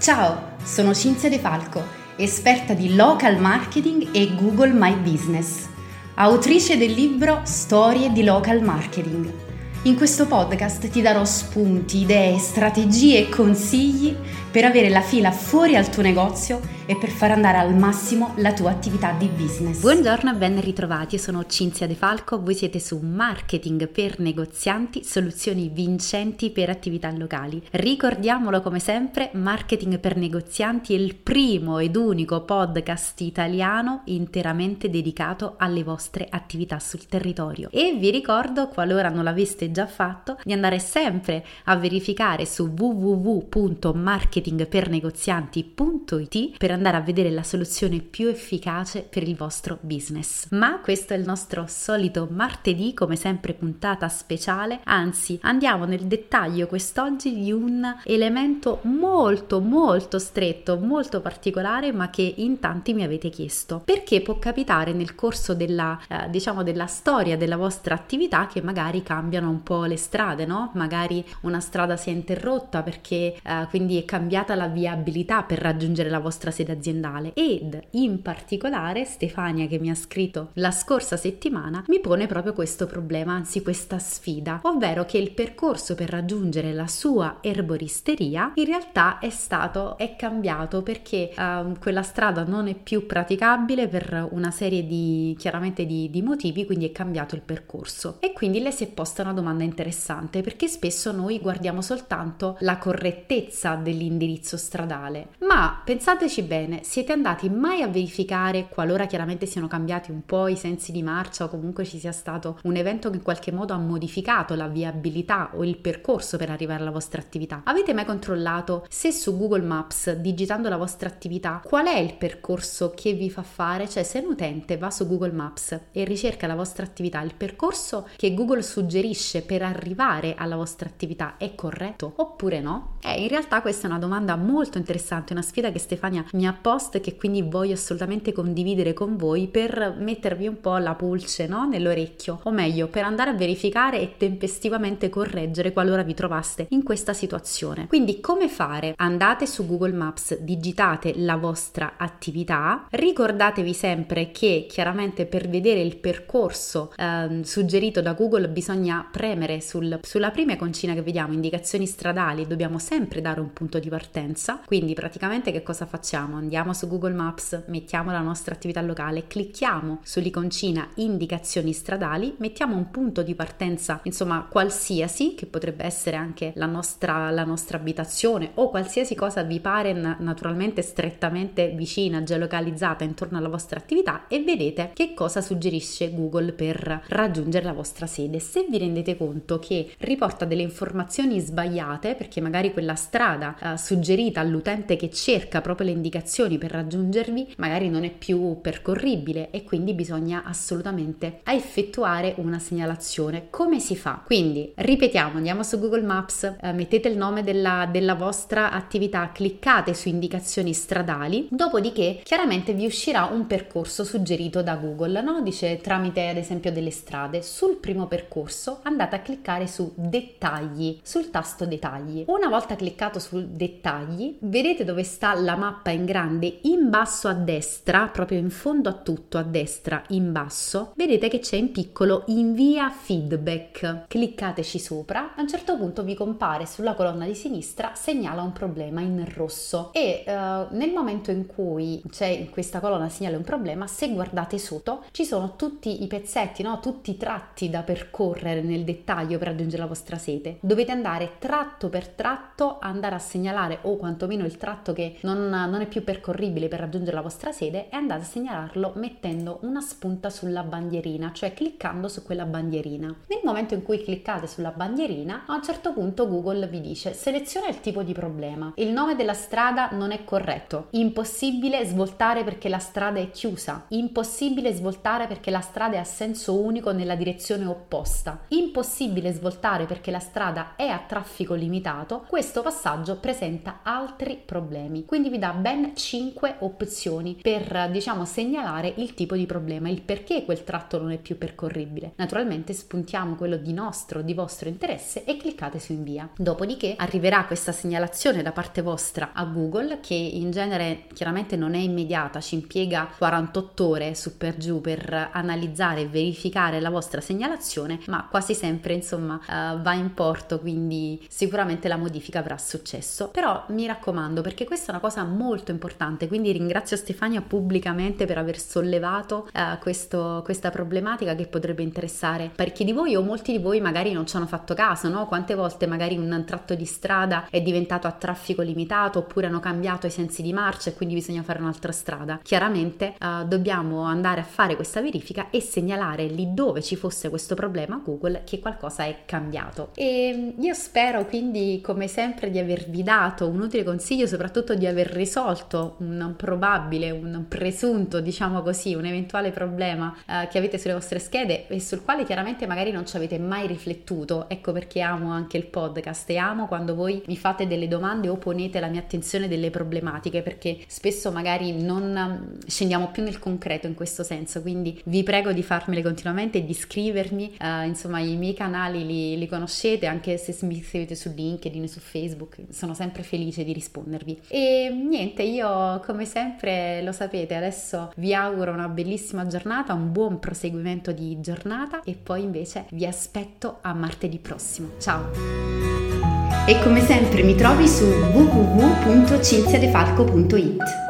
Ciao, sono Cinzia De Falco, esperta di local marketing e Google My Business, autrice del libro Storie di local marketing. In questo podcast ti darò spunti, idee, strategie e consigli per avere la fila fuori al tuo negozio e per far andare al massimo la tua attività di business. Buongiorno e ben ritrovati, io sono Cinzia De Falco, voi siete su Marketing per negozianti, soluzioni vincenti per attività locali. Ricordiamolo come sempre, Marketing per negozianti è il primo ed unico podcast italiano interamente dedicato alle vostre attività sul territorio. E vi ricordo, qualora non l'aveste già fatto, di andare sempre a verificare su www.marketingpernegozianti.it per andare a vedere la soluzione più efficace per il vostro business. Ma questo è il nostro solito martedì, come sempre puntata speciale, anzi andiamo nel dettaglio quest'oggi di un elemento molto molto stretto, molto particolare, ma che in tanti mi avete chiesto. Perché può capitare nel corso della eh, diciamo della storia della vostra attività che magari cambiano un po' le strade, no? Magari una strada si è interrotta perché eh, quindi è cambiata la viabilità per raggiungere la vostra sede aziendale ed in particolare Stefania che mi ha scritto la scorsa settimana mi pone proprio questo problema, anzi questa sfida, ovvero che il percorso per raggiungere la sua erboristeria in realtà è stato è cambiato perché uh, quella strada non è più praticabile per una serie di chiaramente di, di motivi, quindi è cambiato il percorso. E quindi le si è posta una domanda interessante perché spesso noi guardiamo soltanto la correttezza dell'indirizzo stradale, ma pensateci bene siete andati mai a verificare, qualora chiaramente siano cambiati un po' i sensi di marcia o comunque ci sia stato un evento che in qualche modo ha modificato la viabilità o il percorso per arrivare alla vostra attività? Avete mai controllato se su Google Maps, digitando la vostra attività, qual è il percorso che vi fa fare? Cioè se un utente va su Google Maps e ricerca la vostra attività, il percorso che Google suggerisce per arrivare alla vostra attività è corretto oppure no? Eh, in realtà questa è una domanda molto interessante, una sfida che Stefania mi ha post che quindi voglio assolutamente condividere con voi per mettervi un po' la pulce no? nell'orecchio, o meglio, per andare a verificare e tempestivamente correggere qualora vi trovaste in questa situazione. Quindi come fare? Andate su Google Maps, digitate la vostra attività, ricordatevi sempre che chiaramente per vedere il percorso eh, suggerito da Google bisogna premere sul, sulla prima iconcina che vediamo, indicazioni stradali, dobbiamo sempre dare un punto di partenza, quindi praticamente che cosa facciamo? andiamo su Google Maps, mettiamo la nostra attività locale, clicchiamo sull'iconcina indicazioni stradali, mettiamo un punto di partenza, insomma qualsiasi, che potrebbe essere anche la nostra, la nostra abitazione o qualsiasi cosa vi pare naturalmente strettamente vicina, geolocalizzata intorno alla vostra attività e vedete che cosa suggerisce Google per raggiungere la vostra sede. Se vi rendete conto che riporta delle informazioni sbagliate, perché magari quella strada eh, suggerita all'utente che cerca proprio le indicazioni per raggiungervi magari non è più percorribile e quindi bisogna assolutamente effettuare una segnalazione. Come si fa? Quindi ripetiamo, andiamo su Google Maps, eh, mettete il nome della, della vostra attività, cliccate su indicazioni stradali, dopodiché chiaramente vi uscirà un percorso suggerito da Google, no? Dice tramite ad esempio delle strade. Sul primo percorso andate a cliccare su dettagli, sul tasto dettagli. Una volta cliccato su dettagli dettagli, vedete dove sta la mappa in grande in basso a destra, proprio in fondo a tutto a destra in basso, vedete che c'è in piccolo invia feedback. Cliccateci sopra, a un certo punto vi compare sulla colonna di sinistra segnala un problema in rosso e uh, nel momento in cui c'è in questa colonna segnala un problema, se guardate sotto ci sono tutti i pezzetti, no? tutti i tratti da percorrere nel dettaglio per raggiungere la vostra sete. Dovete andare tratto per tratto, andare a segnalare o quantomeno il tratto che non, non è più percorribile per raggiungere la vostra sede e andate a segnalarlo mettendo una spunta sulla bandierina, cioè cliccando su quella bandierina. Nel momento in cui cliccate sulla bandierina, a un certo punto Google vi dice seleziona il tipo di problema. Il nome della strada non è corretto. Impossibile svoltare perché la strada è chiusa. Impossibile svoltare perché la strada è a senso unico nella direzione opposta. Impossibile svoltare perché la strada è a traffico limitato. Questo passaggio presenta altri problemi. Quindi vi dà ben 5 opzioni per diciamo segnalare il tipo di problema, il perché quel tratto non è più percorribile. Naturalmente spuntiamo quello di nostro, di vostro interesse e cliccate su invia. Dopodiché arriverà questa segnalazione da parte vostra a Google che in genere chiaramente non è immediata, ci impiega 48 ore su per giù per analizzare e verificare la vostra segnalazione, ma quasi sempre insomma uh, va in porto, quindi sicuramente la modifica avrà successo. Però mi raccomando perché questa è una cosa molto importante, quindi ringrazio Stefania pubblicamente per aver sollevato uh, questo, questa problematica che potrebbe interessare parecchi di voi o molti di voi magari non ci hanno fatto caso, no? Quante volte magari un tratto di strada è diventato a traffico limitato oppure hanno cambiato i sensi di marcia e quindi bisogna fare un'altra strada. Chiaramente uh, dobbiamo andare a fare questa verifica e segnalare lì dove ci fosse questo problema a Google che qualcosa è cambiato. E io spero quindi come sempre di avervi dato un utile consiglio, soprattutto di aver risolto un probabile, un presunto, diciamo così, un eventuale problema uh, che avete sulle vostre schede e sul quale chiaramente magari non ci avete mai riflettuto. Ecco perché amo anche il podcast e amo quando voi mi fate delle domande o ponete la mia attenzione delle problematiche perché spesso magari non scendiamo più nel concreto in questo senso. Quindi vi prego di farmele continuamente e di scrivermi. Uh, insomma, i miei canali li, li conoscete anche se mi scrivete su LinkedIn, su Facebook. Sono sempre felice di rispondervi. E niente, io come sempre lo sapete, adesso vi auguro una bellissima giornata, un buon proseguimento di giornata e poi invece vi aspetto a martedì prossimo. Ciao! E come sempre mi trovi su www.cinziadefalco.it.